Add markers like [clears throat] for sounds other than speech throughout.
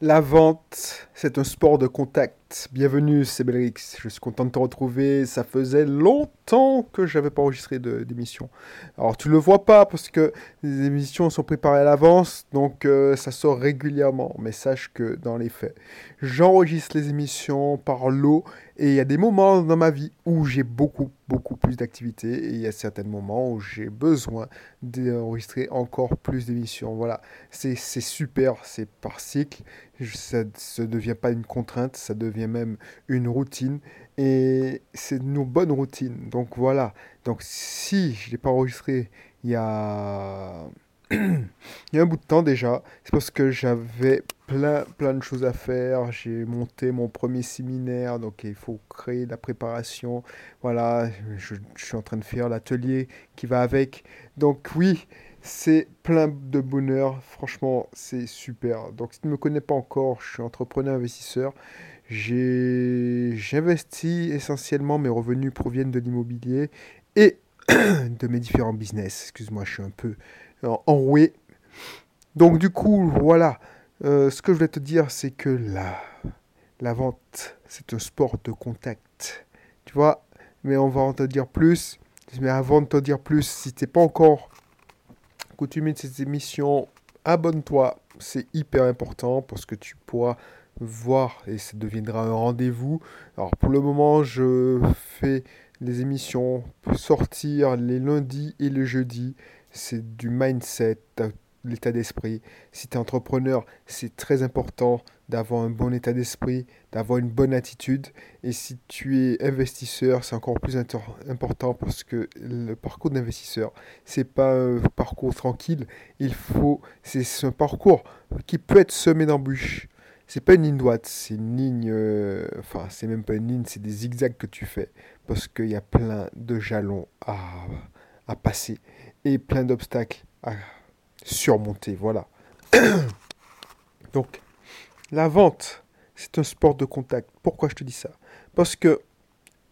La vente, c'est un sport de contact. Bienvenue, c'est Belrix. Je suis content de te retrouver. Ça faisait longtemps que je n'avais pas enregistré d'émission. Alors, tu le vois pas parce que les émissions sont préparées à l'avance, donc euh, ça sort régulièrement. Mais sache que dans les faits, j'enregistre les émissions par lot et il y a des moments dans ma vie où j'ai beaucoup, beaucoup plus d'activités et il y a certains moments où j'ai besoin d'enregistrer encore plus d'émissions. Voilà, c'est super, c'est par cycle. Ça ne devient pas une contrainte, ça devient même une routine et c'est une bonne routine. Donc voilà, donc si je n'ai pas enregistré il y a [clears throat] il y a un bout de temps déjà. C'est parce que j'avais plein, plein de choses à faire. J'ai monté mon premier séminaire, donc il faut créer la préparation. Voilà, je, suis en train de faire l'atelier qui va avec. Donc oui, c'est plein de bonheur. Franchement, c'est super. Donc si tu ne me connais pas encore, je suis entrepreneur investisseur. J'investis essentiellement, mes revenus proviennent de l'immobilier et [clears throat] de mes différents business. Excuse-moi, je suis un peu enroué. Donc du coup, voilà. Euh, ce que je voulais te dire, c'est que la, la vente, c'est un sport de contact. Tu vois? Mais on va en te dire plus. Mais avant de te dire plus, si tu n'es pas encore coutumier de ces émissions, abonne-toi. C'est hyper important parce que tu pourras voir et ça deviendra un rendez-vous. Alors pour le moment, je fais les émissions sortir les lundis et le jeudi c'est du mindset, l'état d'esprit. Si tu es entrepreneur, c'est très important d'avoir un bon état d'esprit, d'avoir une bonne attitude. Et si tu es investisseur, c'est encore plus important parce que le parcours d'investisseur, c'est pas un parcours tranquille. Il faut, c'est un parcours qui peut être semé d'embûches. C'est pas une ligne droite, c'est une ligne, euh, enfin c'est même pas une ligne, c'est des zigzags que tu fais parce qu'il y a plein de jalons à, à passer et plein d'obstacles à surmonter. Voilà. [clears throat] Donc, la vente, c'est un sport de contact. Pourquoi je te dis ça? Parce que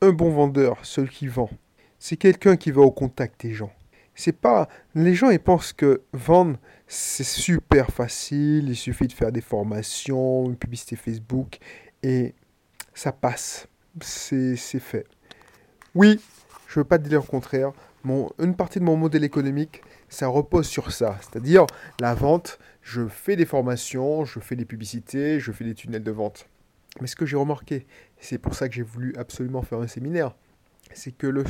un bon vendeur, celui qui vend, c'est quelqu'un qui va au contact des gens. C'est pas les gens ils pensent que vendre c'est super facile, il suffit de faire des formations, une publicité Facebook et ça passe. C'est fait. Oui, je veux pas te dire le contraire une partie de mon modèle économique, ça repose sur ça. C'est-à-dire la vente, je fais des formations, je fais des publicités, je fais des tunnels de vente. Mais ce que j'ai remarqué, c'est pour ça que j'ai voulu absolument faire un séminaire, c'est que le,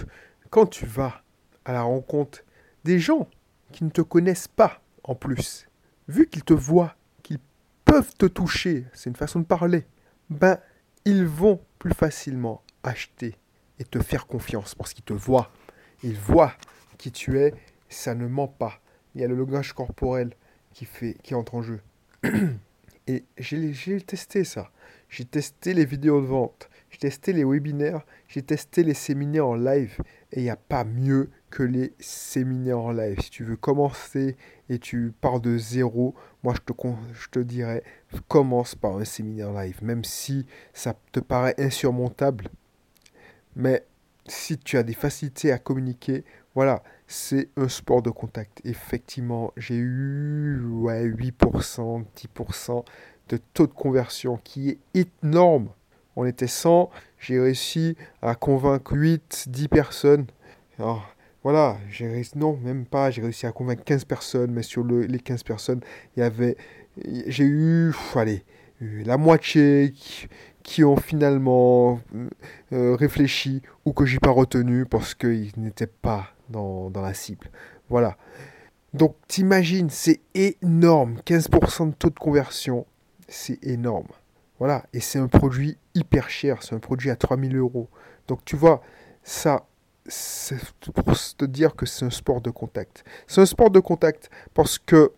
quand tu vas à la rencontre des gens qui ne te connaissent pas en plus, vu qu'ils te voient, qu'ils peuvent te toucher, c'est une façon de parler, ben ils vont plus facilement acheter et te faire confiance parce qu'ils te voient il voit qui tu es, ça ne ment pas. Il y a le langage corporel qui, fait, qui entre en jeu. [clears throat] Et j'ai testé ça. J'ai testé les vidéos de vente, j'ai testé les webinaires, j'ai testé les séminaires en live. Et il n'y a pas mieux que les séminaires en live. Si tu veux commencer et tu pars de zéro, moi je te, je te dirais, commence par un séminaire live. Même si ça te paraît insurmontable. Mais si tu as des facilités à communiquer, voilà, c'est un sport de contact. Effectivement, j'ai eu ouais, 8%, 10% de taux de conversion qui est énorme. On était 100, j'ai réussi à convaincre 8, 10 personnes. Alors, voilà, j'ai réussi, non, même pas, j'ai réussi à convaincre 15 personnes, mais sur les 15 personnes, il y avait, j'ai eu, allez, la moitié qui ont finalement euh, euh, réfléchi ou que j'ai pas retenu parce qu'ils n'étaient pas dans, la cible. Voilà. Donc t'imagines, c'est énorme. 15% de taux de conversion, c'est énorme. Voilà. Et c'est un produit hyper cher. C'est un produit à 3000 euros. Donc tu vois, ça, c'est pour te dire que c'est un sport de contact. C'est un sport de contact parce que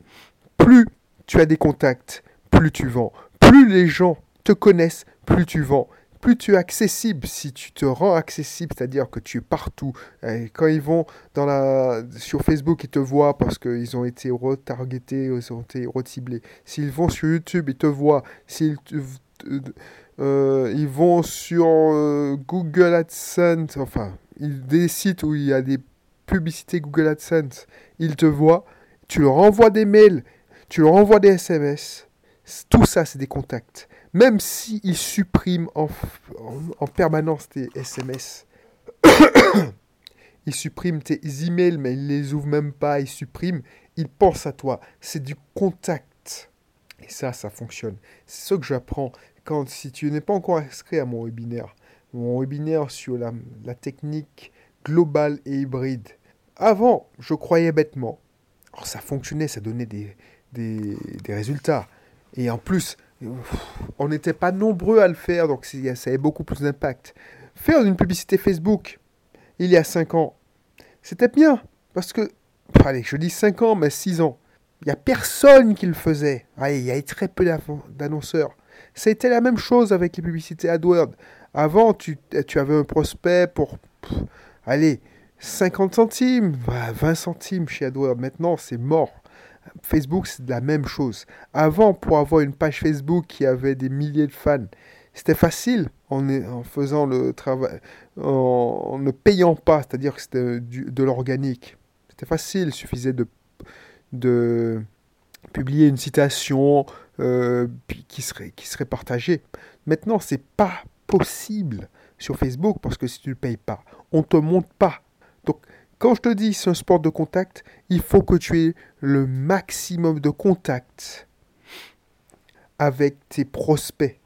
plus tu as des contacts, plus tu vends. Plus les gens te connaissent, plus tu vends, plus tu es accessible. Si tu te rends accessible, c'est-à-dire que tu es partout. quand ils vont sur Facebook, ils te voient parce qu'ils ont été retargetés, ils ont été reciblés. S'ils vont sur YouTube, ils te voient. S'ils euh, ils vont sur euh, Google AdSense, enfin, des sites où il y a des publicités Google AdSense, ils te voient. Tu leur envoies des mails, tu leur envoies des SMS Tout ça, c'est des contacts. Même s'ils suppriment en, en, permanence tes SMS, [coughs] ils suppriment tes emails, mais ils les ouvrent même pas, ils suppriment, ils pensent à toi. C'est du contact. Et ça, ça fonctionne. C'est ce que j'apprends. Quand, si tu n'es pas encore inscrit à mon webinaire, mon webinaire sur la, la technique globale et hybride. Avant, je croyais bêtement. Alors, ça fonctionnait, ça donnait des, des, des résultats. Et en plus, on n'était pas nombreux à le faire, donc ça avait beaucoup plus d'impact. Faire une publicité Facebook, il y a 5 ans, c'était bien. Parce que, allez, je dis 5 ans, mais 6 ans. Il n'y a personne qui le faisait. Allez, il y avait très peu d'annonceurs. Ça été la même chose avec les publicités AdWords. Avant, tu, tu avais un prospect pour, allez, 50 centimes, 20 centimes chez AdWords. Maintenant, c'est mort. Facebook, c'est la même chose. Avant, pour avoir une page Facebook qui avait des milliers de fans, c'était facile en, faisant le travail, en, ne payant pas, c'est-à-dire que c'était de l'organique. C'était facile, il suffisait de, publier une citation euh, qui, serait, partagée. Maintenant, c'est pas possible sur Facebook parce que si tu ne payes pas, on ne te montre pas. Donc, quand je te dis c'est un sport de contact, il faut que tu aies le maximum de contact avec tes prospects.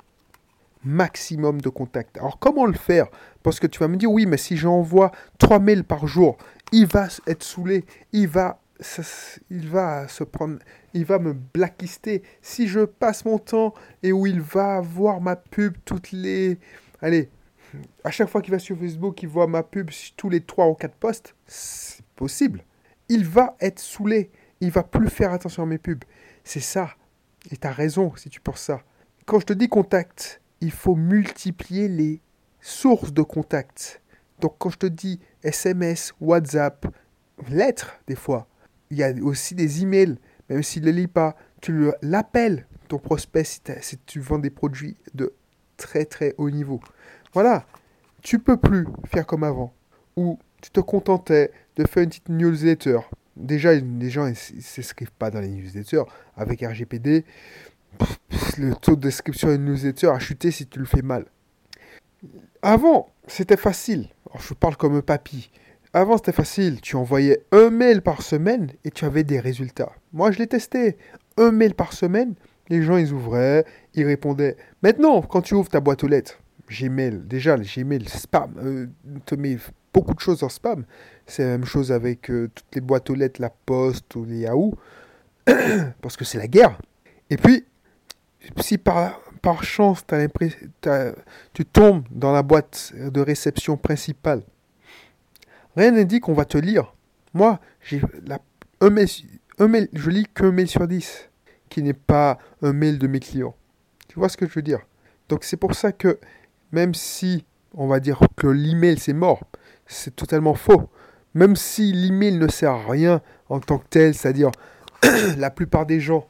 Maximum de contact. Alors comment le faire? Parce que tu vas me dire oui, mais si j'envoie 3 mails par jour, il va être saoulé, il va se prendre, il va me blacklister. Si je passe mon temps et où il va voir ma pub toutes les, allez, à chaque fois qu'il va sur Facebook, il voit ma pub tous les 3 ou 4 posts, c'est possible. Il va être saoulé. Il va plus faire attention à mes pubs. C'est ça. Et tu as raison si tu penses ça. Quand je te dis contact, il faut multiplier les sources de contact. Donc quand je te dis SMS, WhatsApp, lettres des fois, il y a aussi des emails, même s'il ne les lit pas, tu l'appelles, ton prospect, si tu vends des produits de très très haut niveau. Voilà, tu peux plus faire comme avant, où tu te contentais de faire une petite newsletter. Déjà, les gens ne s'inscrivent pas dans les newsletters. Avec RGPD, le taux de description d'une newsletter a chuté si tu le fais mal. Avant, c'était facile. je parle comme un papy. Avant, c'était facile. Tu envoyais un mail par semaine et tu avais des résultats. Moi, je l'ai testé. Un mail par semaine, les gens, ils ouvraient, ils répondaient. Maintenant, quand tu ouvres ta boîte aux lettres, Gmail, déjà, le Gmail, spam, euh, te met beaucoup de choses en spam. C'est la même chose avec euh, toutes les boîtes aux lettres, la poste ou les Yahoo, [coughs] parce que c'est la guerre. Et puis, si par, par chance as tu tombes dans la boîte de réception principale, rien dit qu'on va te lire. Moi, j'ai un mail, un mail, je lis qu'un mail sur dix, qui n'est pas un mail de mes clients. Tu vois ce que je veux dire? Donc c'est pour ça que même si on va dire que l'email c'est mort, c'est totalement faux. Même si l'email ne sert à rien en tant que tel, c'est-à-dire [coughs] la plupart des gens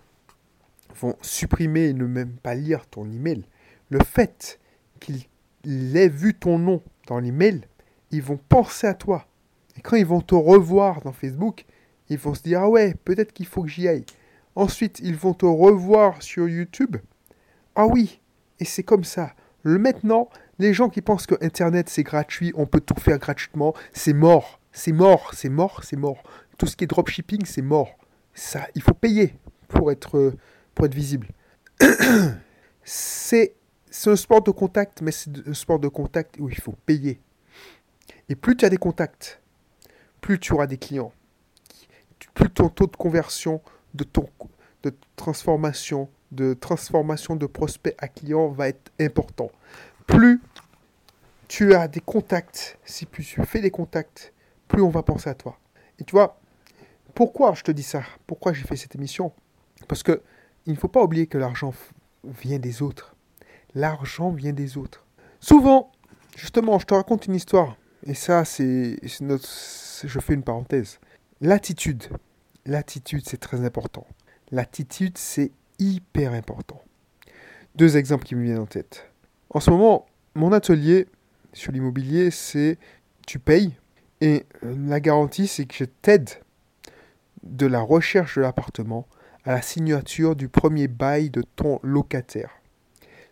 vont supprimer et ne même pas lire ton email, le fait qu'ils aient vu ton nom dans l'email, ils vont penser à toi. Et quand ils vont te revoir dans Facebook, ils vont se dire Ah ouais, peut-être qu'il faut que j'y aille. Ensuite, ils vont te revoir sur YouTube. Ah oui, et c'est comme ça. Maintenant, les gens qui pensent que Internet c'est gratuit, on peut tout faire gratuitement, c'est mort. C'est mort, c'est mort, c'est mort. Tout ce qui est dropshipping, c'est mort. Ça, il faut payer pour être, pour être visible. [coughs] c'est un sport de contact, mais c'est un sport de contact où il faut payer. Et plus tu as des contacts, plus tu auras des clients. Plus ton taux de conversion, de, ton, de transformation de transformation de prospect à client va être important. Plus tu as des contacts, si plus tu fais des contacts, plus on va penser à toi. Et tu vois, pourquoi je te dis ça? Pourquoi j'ai fait cette émission? Parce que il ne faut pas oublier que l'argent vient des autres. L'argent vient des autres. Souvent, justement, je te raconte une histoire. Et ça, c'est. Je fais une parenthèse. L'attitude. L'attitude, c'est très important. L'attitude, c'est hyper important. Deux exemples qui me viennent en tête. En ce moment, mon atelier sur l'immobilier, c'est tu payes et euh, la garantie, c'est que je t'aide de la recherche de l'appartement à la signature du premier bail de ton locataire.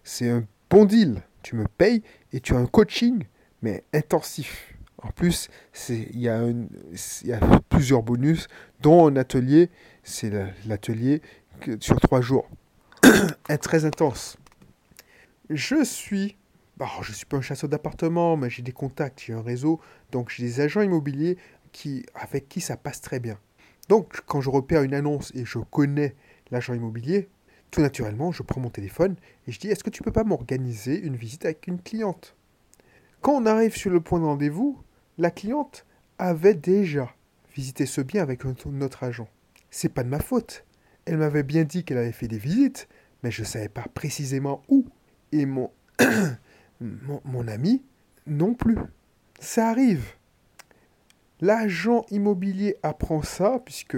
C'est un bon deal. Tu me payes et tu as un coaching, mais intensif. En plus, il y, a plusieurs bonus, dont un atelier. C'est l'atelier sur trois jours. [coughs] est très intense. Je suis bah, je suis pas un chasseur d'appartements, mais j'ai des contacts, j'ai un réseau, donc j'ai des agents immobiliers qui, avec qui ça passe très bien. Donc quand je repère une annonce et je connais l'agent immobilier, tout naturellement, je prends mon téléphone et je dis est-ce que tu peux pas m'organiser une visite avec une cliente? Quand on arrive sur le point de rendez-vous, la cliente avait déjà visité ce bien avec notre agent. C'est pas de ma faute. Elle m'avait bien dit qu'elle avait fait des visites, mais je ne savais pas précisément où. Et [coughs] mon mon, ami non plus. Ça arrive. L'agent immobilier apprend ça, puisque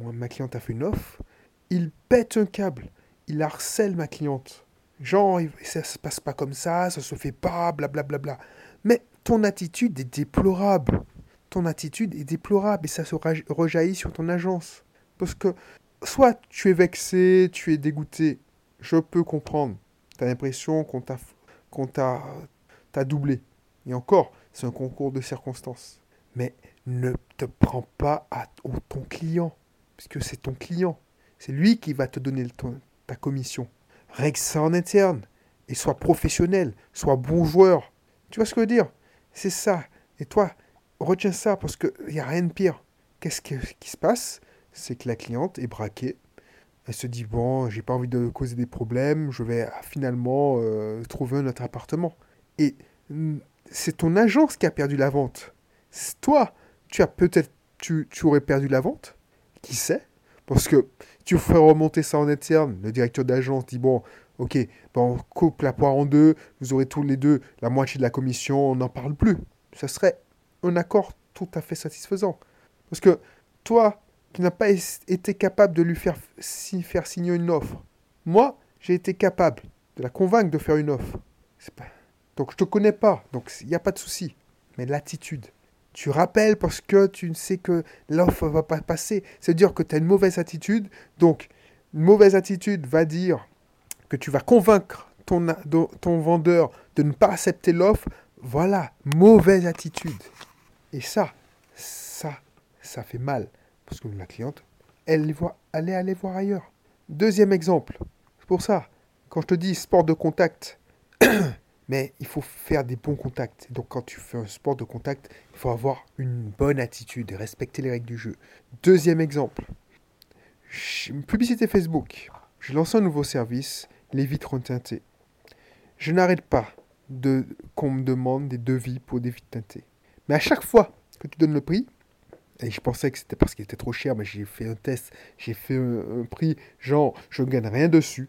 ma cliente a fait une offre. Il pète un câble. Il harcèle ma cliente. Genre, ça se passe pas comme ça, ça se fait pas, blablabla. Bla, bla, bla. Mais ton attitude est déplorable. Ton attitude est déplorable et ça se rejaillit sur ton agence. Parce que soit tu es vexé, tu es dégoûté, je peux comprendre. Tu as l'impression qu'on t'a qu'on t'a doublé. Et encore, c'est un concours de circonstances. Mais ne te prends pas à ton client, puisque c'est ton client. C'est lui qui va te donner ta commission. Règle ça en interne et sois professionnel, sois bon joueur. Tu vois ce que je veux dire? C'est ça. Et toi, retiens ça parce qu'il n'y a rien de pire. Qu'est-ce qui se passe? C'est que la cliente est braquée elle se dit bon, j'ai pas envie de causer des problèmes, je vais finalement euh, trouver un autre appartement. Et c'est ton agence qui a perdu la vente. Toi, tu as peut-être, tu, tu, aurais perdu la vente. Qui sait? Parce que tu ferais remonter ça en interne. Le directeur d'agence dit bon, ok, bon, on coupe la poire en deux, vous aurez tous les deux la moitié de la commission, on n'en parle plus. Ce serait un accord tout à fait satisfaisant. Parce que toi, qui n'a pas été capable de lui faire, faire signer une offre. Moi, j'ai été capable de la convaincre de faire une offre. Pas... Donc je te connais pas, donc il n'y a pas de souci. Mais l'attitude. Tu rappelles parce que tu sais que l'offre va pas passer. C'est-à-dire que tu as une mauvaise attitude. Donc, une mauvaise attitude va dire que tu vas convaincre ton, ton vendeur de ne pas accepter l'offre. Voilà, mauvaise attitude. Et ça, ça, ça fait mal parce que la cliente, elle, les voit, elle est allée voir ailleurs. Deuxième exemple, c'est pour ça, quand je te dis sport de contact, [coughs] mais il faut faire des bons contacts. Donc quand tu fais un sport de contact, il faut avoir une bonne attitude et respecter les règles du jeu. Deuxième exemple, publicité Facebook. J'ai lancé un nouveau service, les vitres teintées. Je n'arrête pas de qu'on me demande des devis pour des vitres teintées. Mais à chaque fois que tu donnes le prix, et je pensais que c'était parce qu'il était trop cher, mais j'ai fait un test, j'ai fait un, prix, genre, je ne gagne rien dessus.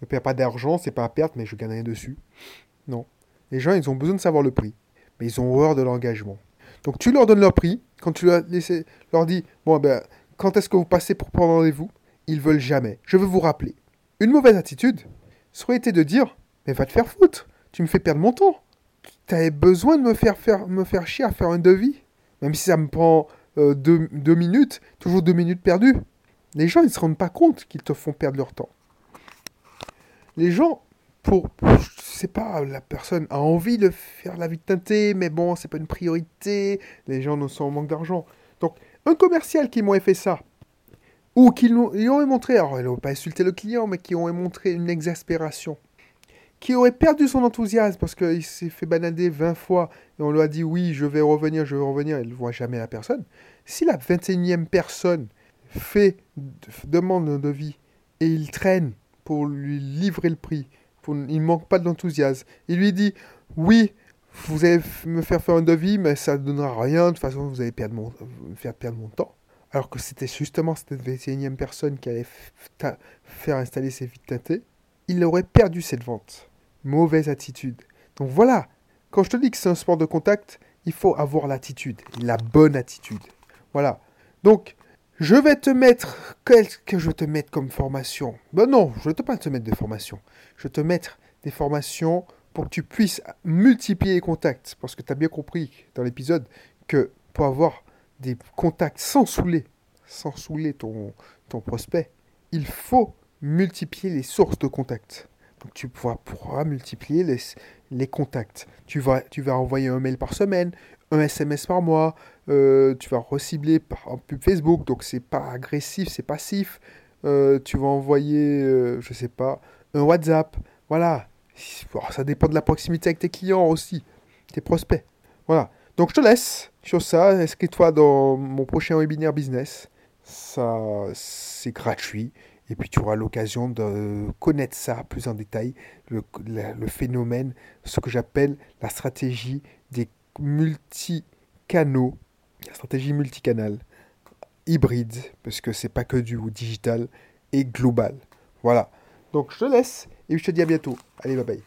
Je ne perds pas d'argent, c'est pas à perte, mais je gagne rien dessus. Non. Les gens, ils ont besoin de savoir le prix, mais ils ont horreur de l'engagement. Donc tu leur donnes leur prix, quand tu leur, dis, bon ben, quand est-ce que vous passez pour prendre rendez-vous? Ils veulent jamais. Je veux vous rappeler. Une mauvaise attitude serait de dire, mais va te faire foutre, tu me fais perdre mon temps. Tu avais besoin de me faire, faire, me faire chier à faire un devis, même si ça me prend euh, deux, minutes, toujours deux minutes perdues. Les gens, ils ne se rendent pas compte qu'ils te font perdre leur temps. Les gens, pour, je sais pas, la personne a envie de faire la vie teintée, mais bon, c'est pas une priorité. Les gens ne sont en manque d'argent. Donc, un commercial qui m'aurait fait ça, ou qui lui aurait montré, alors il n'aurait pas insulté le client, mais qui aurait montré une exaspération qui aurait perdu son enthousiasme parce qu'il s'est fait banader 20 fois et on lui a dit oui, je vais revenir, je vais revenir, il ne voit jamais la personne. Si la 21e personne fait demande un devis et il traîne pour lui livrer le prix, il ne manque pas d'enthousiasme, il lui dit oui, vous allez me faire faire un devis, mais ça ne donnera rien, de toute façon vous allez perdre mon, me faire perdre mon temps. Alors que c'était justement cette 21e personne qui allait faire installer ses vitres il aurait perdu cette vente mauvaise attitude. Donc voilà, quand je te dis que c'est un sport de contact, il faut avoir l'attitude, la bonne attitude. Voilà. Donc, je vais te mettre, qu'est-ce que je vais te mettre comme formation Ben non, je ne vais pas te mettre de formation. Je vais te mettre des formations pour que tu puisses multiplier les contacts. Parce que tu as bien compris dans l'épisode que pour avoir des contacts sans saouler, sans saouler ton, ton prospect, il faut multiplier les sources de contacts. Tu pourras, pourras multiplier les, les contacts. Tu vas, tu vas envoyer un mail par semaine, un SMS par mois, euh, tu vas recibler par un pub Facebook, donc c'est pas agressif, c'est passif. Euh, tu vas envoyer, euh, je sais pas, un WhatsApp. Voilà. ça dépend de la proximité avec tes clients aussi, tes prospects. Voilà. Donc je te laisse sur ça. Inscris-toi dans mon prochain webinaire business. Ça, c'est gratuit. Et puis tu auras l'occasion de connaître ça plus en détail, le, phénomène, ce que j'appelle la stratégie des multi-canaux, la stratégie multicanal, hybride, parce que c'est pas que du digital, et global. Voilà. Donc je te laisse et je te dis à bientôt. Allez, bye bye.